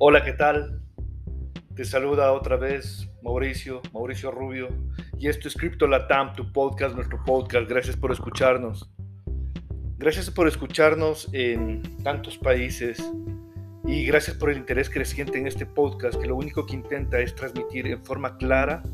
Hola, ¿qué tal? Te saluda otra vez Mauricio, Mauricio Rubio, y esto es Crypto Latam, tu podcast, nuestro podcast. Gracias por escucharnos. Gracias por escucharnos en tantos países y gracias por el interés creciente en este podcast que lo único que intenta es transmitir en forma clara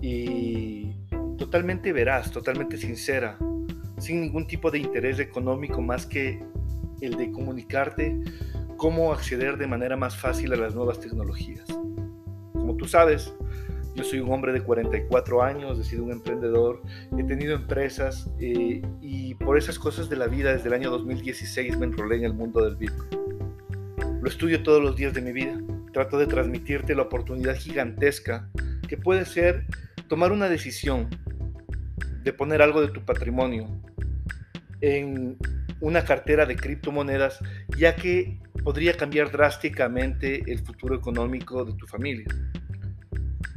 y totalmente veraz, totalmente sincera, sin ningún tipo de interés económico más que el de comunicarte cómo acceder de manera más fácil a las nuevas tecnologías. Como tú sabes, yo soy un hombre de 44 años, he sido un emprendedor, he tenido empresas eh, y por esas cosas de la vida desde el año 2016 me enrolé en el mundo del Bitcoin. Lo estudio todos los días de mi vida. Trato de transmitirte la oportunidad gigantesca que puede ser tomar una decisión de poner algo de tu patrimonio en una cartera de criptomonedas, ya que podría cambiar drásticamente el futuro económico de tu familia.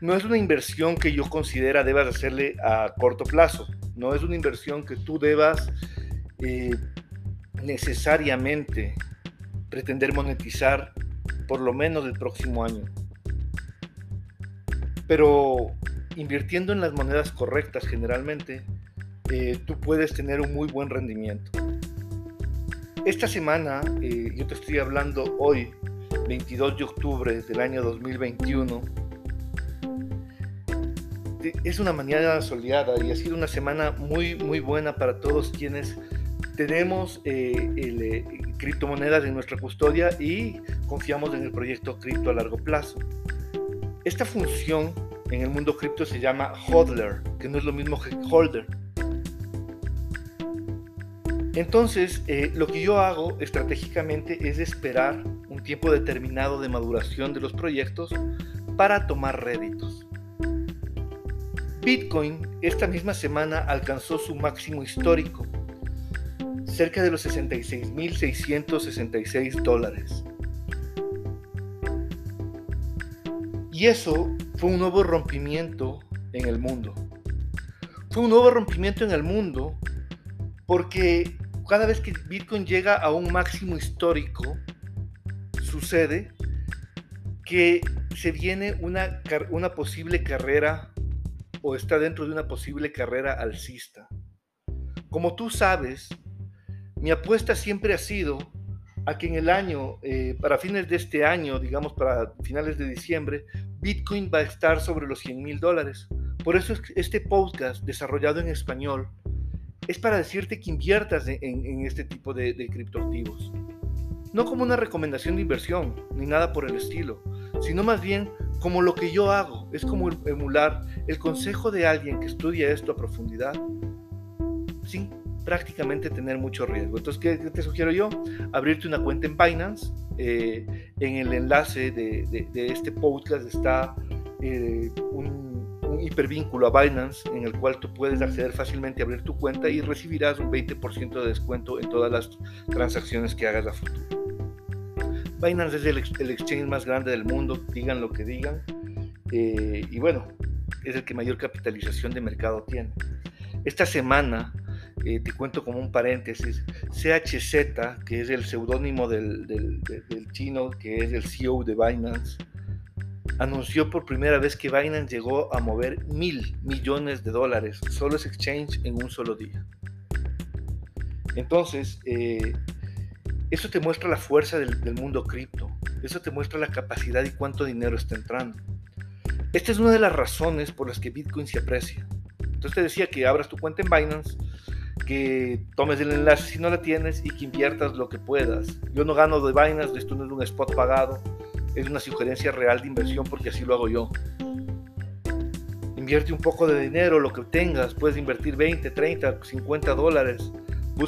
No es una inversión que yo considera debas hacerle a corto plazo, no es una inversión que tú debas eh, necesariamente pretender monetizar por lo menos el próximo año. Pero invirtiendo en las monedas correctas generalmente, eh, tú puedes tener un muy buen rendimiento. Esta semana, eh, yo te estoy hablando hoy, 22 de octubre del año 2021, es una mañana soleada y ha sido una semana muy, muy buena para todos quienes tenemos eh, criptomonedas en nuestra custodia y confiamos en el proyecto cripto a largo plazo. Esta función en el mundo cripto se llama hodler, que no es lo mismo que holder. Entonces, eh, lo que yo hago estratégicamente es esperar un tiempo determinado de maduración de los proyectos para tomar réditos. Bitcoin esta misma semana alcanzó su máximo histórico cerca de los 66.666 dólares. Y eso fue un nuevo rompimiento en el mundo. Fue un nuevo rompimiento en el mundo porque cada vez que Bitcoin llega a un máximo histórico, sucede que se viene una, una posible carrera o está dentro de una posible carrera alcista. Como tú sabes, mi apuesta siempre ha sido a que en el año, eh, para fines de este año, digamos para finales de diciembre, Bitcoin va a estar sobre los 100 mil dólares. Por eso este podcast desarrollado en español es para decirte que inviertas en, este tipo de, de criptoactivos. No como una recomendación de inversión, ni nada por el estilo, sino más bien como lo que yo hago, es como emular el consejo de alguien que estudia esto a profundidad, Sí prácticamente tener mucho riesgo. Entonces, ¿qué, te sugiero yo? Abrirte una cuenta en Binance. Eh, en el enlace de, este podcast está eh, un, hipervínculo a Binance en el cual tú puedes acceder fácilmente a abrir tu cuenta y recibirás un 20% de descuento en todas las transacciones que hagas a futuro. Binance es el, exchange más grande del mundo, digan lo que digan. Eh, y bueno, es el que mayor capitalización de mercado tiene. Esta semana eh, te cuento como un paréntesis, CHZ, que es el seudónimo del, chino, que es el CEO de Binance, anunció por primera vez que Binance llegó a mover mil millones de dólares, solo es exchange en un solo día. Entonces, eh, eso te muestra la fuerza del, del mundo cripto, eso te muestra la capacidad y cuánto dinero está entrando. Esta es una de las razones por las que Bitcoin se aprecia. Entonces te decía que abras tu cuenta en Binance, que tomes el enlace si no la tienes y que inviertas lo que puedas. Yo no gano de Binance, esto no es un spot pagado, es una sugerencia real de inversión porque así lo hago yo. Invierte un poco de dinero, lo que tengas, puedes invertir 20, 30, 50 dólares.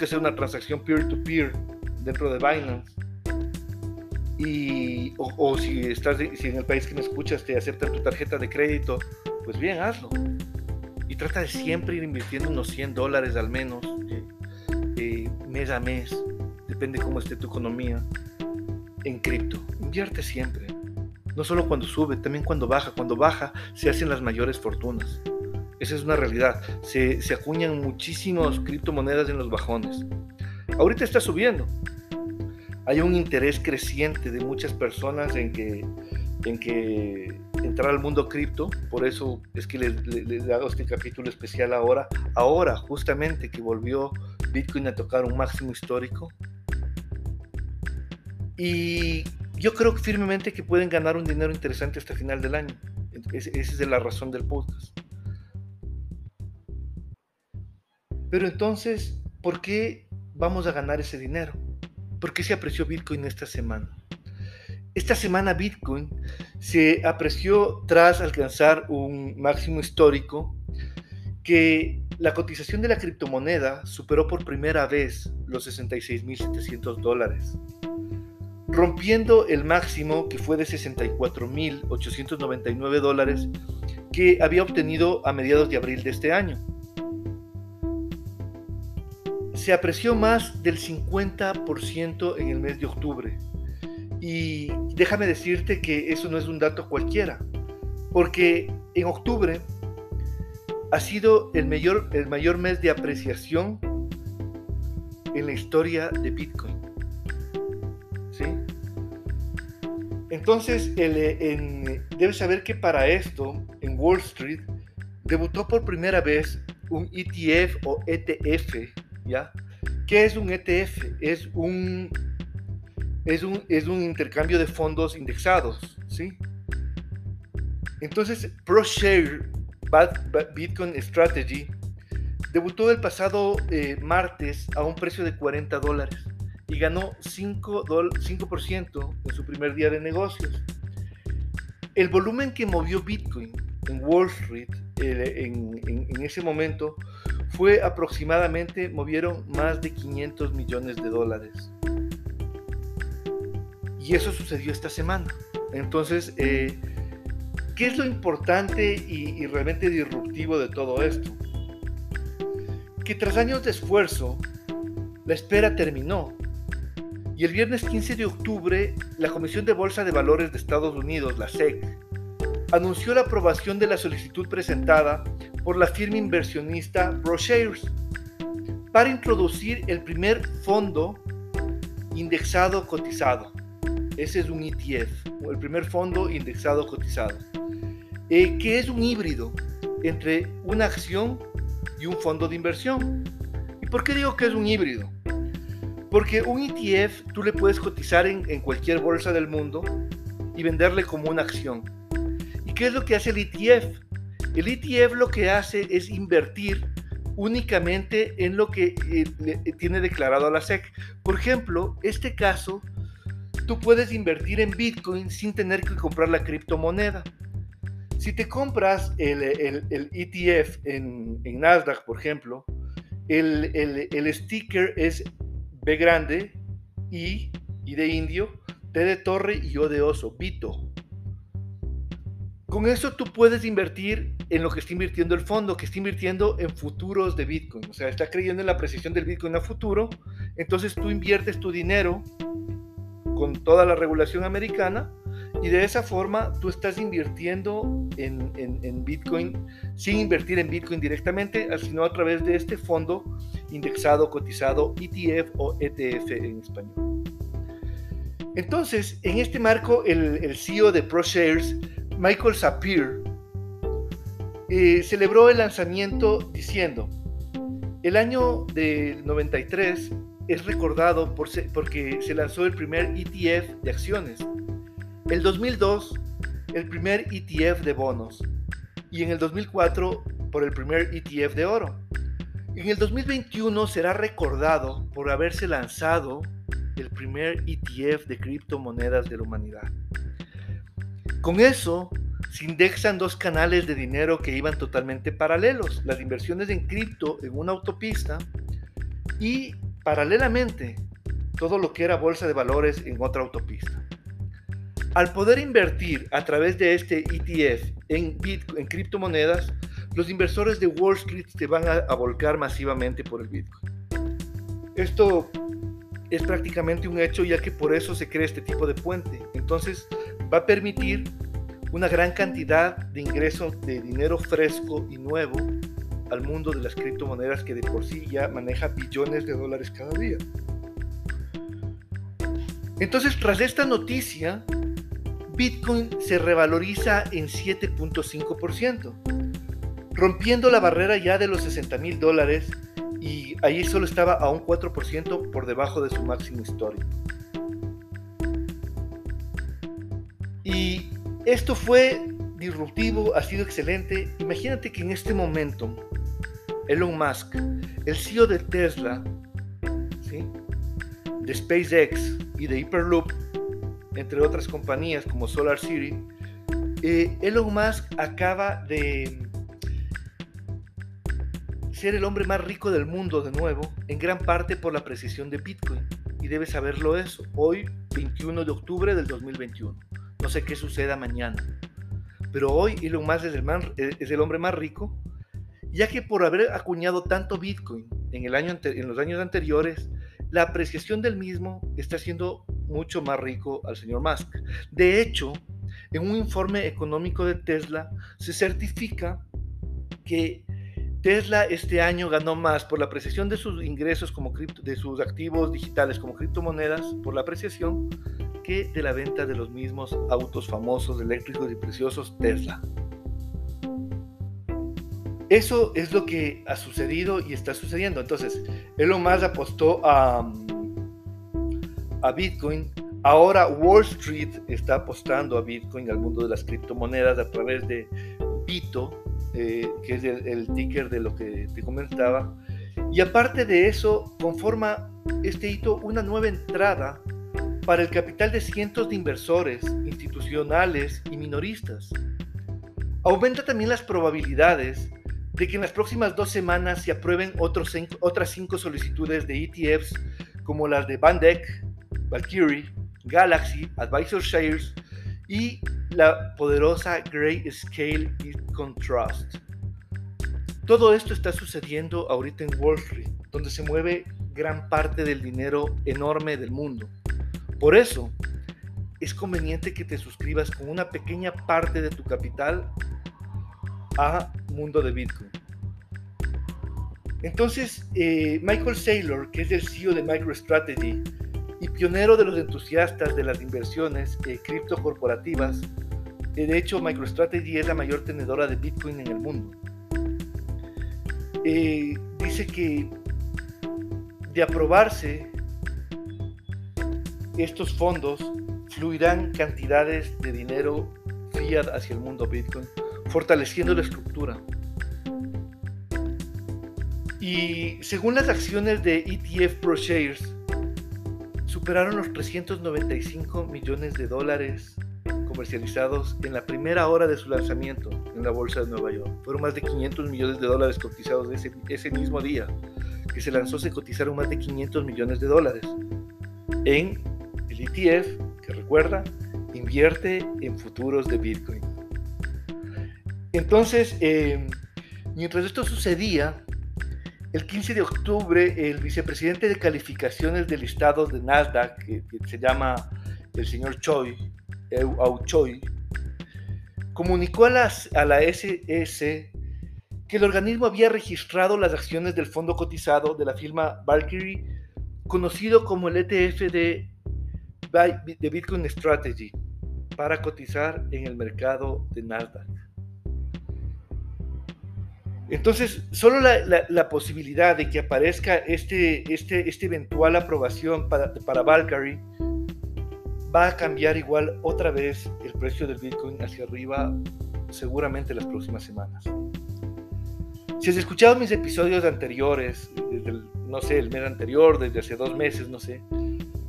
Hacer una transacción peer-to-peer dentro de Binance. Y, o, si estás si en el país que me escuchas te aceptan tu tarjeta de crédito, pues bien, hazlo trata de siempre ir invirtiendo unos 100 dólares al menos, eh, eh, mes a mes, depende cómo esté tu economía, en cripto. Invierte siempre, no solo cuando sube, también cuando baja. Cuando baja se hacen las mayores fortunas. Esa es una realidad. Se, se acuñan muchísimas criptomonedas en los bajones. Ahorita está subiendo. hay un interés creciente de muchas personas en que, en que entrar al mundo cripto, por eso es que les, les, hago este capítulo especial ahora, ahora justamente que volvió Bitcoin a tocar un máximo histórico. Y yo creo firmemente que pueden ganar un dinero interesante hasta final del año. esa es la razón del podcast. Pero entonces, ¿por qué vamos a ganar ese dinero? ¿Por qué se apreció Bitcoin esta semana? Esta semana Bitcoin se apreció tras alcanzar un máximo histórico que la cotización de la criptomoneda superó por primera vez los 66.700 dólares, rompiendo el máximo que fue de 64.899 dólares que había obtenido a mediados de abril de este año se apreció más del 50% en el mes de octubre. Y déjame decirte que eso no es un dato cualquiera, porque en octubre ha sido el mayor, el mayor mes de apreciación en la historia de Bitcoin. Entonces, debes saber que para esto, en Wall Street, debutó por primera vez un ETF o ETF ¿ya? ¿Qué es un ETF? Es un, es un, es un intercambio de fondos indexados, ¿sí? Entonces, ProShare Bitcoin Strategy debutó el pasado eh, martes a un precio de 40 dólares y ganó 5%, 5 en su primer día de negocios. El volumen que movió Bitcoin en Wall Street en, en, ese momento fue aproximadamente, movieron más de 500 millones de dólares. Y eso sucedió esta semana. Entonces, eh, ¿qué es lo importante y realmente disruptivo de todo esto? Que tras años de esfuerzo, la espera terminó. Y el viernes 15 de octubre, la Comisión de Bolsa de Valores de Estados Unidos, la SEC, anunció la aprobación de la solicitud presentada por la firma inversionista ProShares para introducir el primer fondo indexado cotizado. Ese es un ETF, el primer fondo indexado cotizado, eh, que es un híbrido entre una acción y un fondo de inversión. ¿Y por qué digo que es un híbrido? Porque un ETF tú le puedes cotizar en, en cualquier bolsa del mundo y venderle como una acción qué es lo que hace el ETF? El ETF lo que hace es invertir únicamente en lo que eh, eh, tiene declarado la SEC. Por ejemplo, este caso, tú puedes invertir en Bitcoin sin tener que comprar la criptomoneda. Si te compras el, ETF e en, Nasdaq, por ejemplo, el, el, sticker es B grande, I, I de indio, T de torre y O de oso, Bito. Con eso tú puedes invertir en lo que está invirtiendo el fondo, que está invirtiendo en futuros de Bitcoin. O sea, está creyendo en la precisión del Bitcoin a futuro. Entonces tú inviertes tu dinero con toda la regulación americana y de esa forma tú estás invirtiendo en, en, Bitcoin sin invertir en Bitcoin directamente, sino a través de este fondo indexado, cotizado, ETF o ETF en español. Entonces, en este marco, el, CEO de ProShares Michael Sapir eh, celebró el lanzamiento diciendo, el año del 93 es recordado por porque se lanzó el primer ETF de acciones, el 2002 el primer ETF de bonos y en el 2004 por el primer ETF de oro. En el 2021 será recordado por haberse lanzado el primer ETF de criptomonedas de la humanidad. Con eso se indexan dos canales de dinero que iban totalmente paralelos, las inversiones en cripto en una autopista y paralelamente todo lo que era bolsa de valores en otra autopista. Al poder invertir a través de este ETF en, Bitcoin, en criptomonedas, los inversores de Wall Street se van a volcar masivamente por el Bitcoin. Esto es prácticamente un hecho ya que por eso se crea este tipo de puente. Entonces, va a permitir una gran cantidad de ingresos de dinero fresco y nuevo al mundo de las criptomonedas que de por sí ya maneja billones de dólares cada día. Entonces, tras esta noticia, Bitcoin se revaloriza en 7.5%, rompiendo la barrera ya de los 60 mil dólares y ahí solo estaba a un 4% por debajo de su máximo histórico. Y esto fue disruptivo, ha sido excelente. Imagínate que en este momento Elon Musk, el CEO de Tesla, de SpaceX y de Hyperloop, entre otras compañías como Solar City, eh, Elon Musk acaba de ser el hombre más rico del mundo de nuevo, en gran parte por la precisión de Bitcoin. Y debes saberlo eso, hoy 21 de octubre del 2021. No sé qué suceda mañana. Pero hoy Elon Musk es el, eh, es el hombre más rico, ya que por haber acuñado tanto Bitcoin en, en los años anteriores, la apreciación del mismo está haciendo mucho más rico al señor Musk. De hecho, en un informe económico de Tesla se certifica que Tesla este año ganó más por la apreciación de sus ingresos como cripto, de sus activos digitales como criptomonedas, por la apreciación, que de la venta de los mismos autos famosos, eléctricos y preciosos Tesla. Eso es lo que ha sucedido y está sucediendo. Entonces, Elon Musk apostó a, a Bitcoin. Ahora Wall Street está apostando a Bitcoin, al mundo de las criptomonedas, a través de Bito, eh, que es el, ticker de lo que te comentaba. Y aparte de eso, conforma este hito una nueva entrada para el capital de cientos de inversores institucionales y minoristas. Aumenta también las probabilidades de que en las próximas dos semanas se aprueben otros otras cinco solicitudes de ETFs como las de Bandeck, Valkyrie, Galaxy, Advisor Shares y la poderosa Grayscale Bitcoin Trust. Todo esto está sucediendo ahorita en Wall Street, donde se mueve gran parte del dinero enorme del mundo. Por eso, es conveniente que te suscribas con una pequeña parte de tu capital a Mundo de Bitcoin. Entonces, eh, Michael Saylor, que es el CEO de MicroStrategy y pionero de los entusiastas de las inversiones eh, criptocorporativas, eh, de hecho MicroStrategy es la mayor tenedora de Bitcoin en el mundo, dice que de aprobarse estos fondos, fluirán cantidades de dinero fiat hacia el mundo Bitcoin fortaleciendo la estructura. Y según las acciones de ETF ProShares, superaron los 395 millones de dólares comercializados en la primera hora de su lanzamiento en la bolsa de Nueva York. Fueron más de 500 millones de dólares cotizados ese, ese mismo día que se lanzó, se cotizaron más de 500 millones de dólares en el ETF, que recuerda, invierte en futuros de Bitcoin. Entonces, em, mientras esto sucedía, el 15 de octubre, el vicepresidente de calificaciones del listado de Nasdaq, que, se llama el señor Choi, Au Choi, comunicó a, las, a la SEC que el organismo había registrado las acciones del fondo cotizado de la firma Valkyrie, conocido como el ETF de, de Bitcoin Strategy, para cotizar en el mercado de Nasdaq. Entonces, solo la, posibilidad de que aparezca este, este, este eventual aprobación para, para Valkyrie va a cambiar igual otra vez el precio del Bitcoin hacia arriba seguramente las próximas semanas. Si has escuchado mis episodios anteriores, desde el, no sé, el mes anterior, desde hace dos meses, no sé,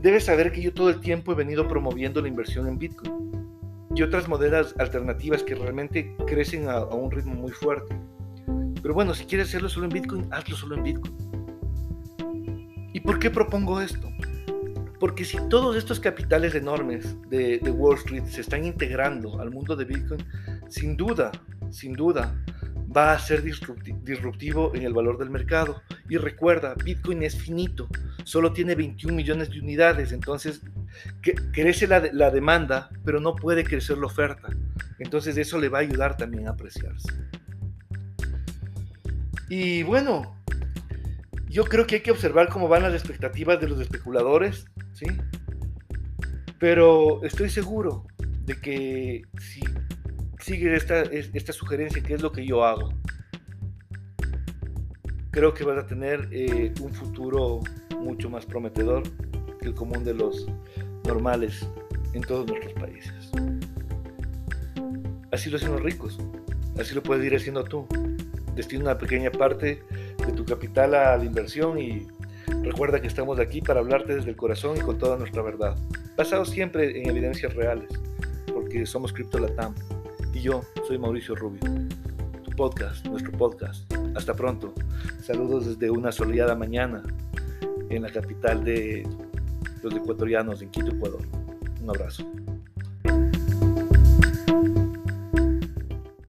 debes saber que yo todo el tiempo he venido promoviendo la inversión en Bitcoin y otras monedas alternativas que realmente crecen a un ritmo muy fuerte. Pero bueno, si quieres hacerlo solo en Bitcoin, hazlo solo en Bitcoin. ¿Y por qué propongo esto? Porque si todos estos capitales enormes de, Wall Street se están integrando al mundo de Bitcoin, sin duda, sin duda, va a ser disruptivo en el valor del mercado. Y recuerda, Bitcoin es finito, solo tiene 21 millones de unidades, entonces crece la, la demanda, pero no puede crecer la oferta. Entonces eso le va a ayudar también a apreciarse. Y bueno, yo creo que hay que observar cómo van las expectativas de los especuladores, ¿sí? Pero estoy seguro de que si sigues esta, esta sugerencia, que es lo que yo hago, creo que vas a tener eh, un futuro mucho más prometedor que el común de los normales en todos nuestros países. Así lo hacen los ricos, así lo puedes ir haciendo tú. Destina una pequeña parte de tu capital a la inversión y recuerda que estamos aquí para hablarte desde el corazón y con toda nuestra verdad, basado siempre en evidencias reales, porque somos Crypto Latam y yo soy Mauricio Rubio, tu podcast, nuestro podcast. Hasta pronto. Saludos desde una soleada mañana en la capital de los ecuatorianos, en Quito, Ecuador. Un abrazo.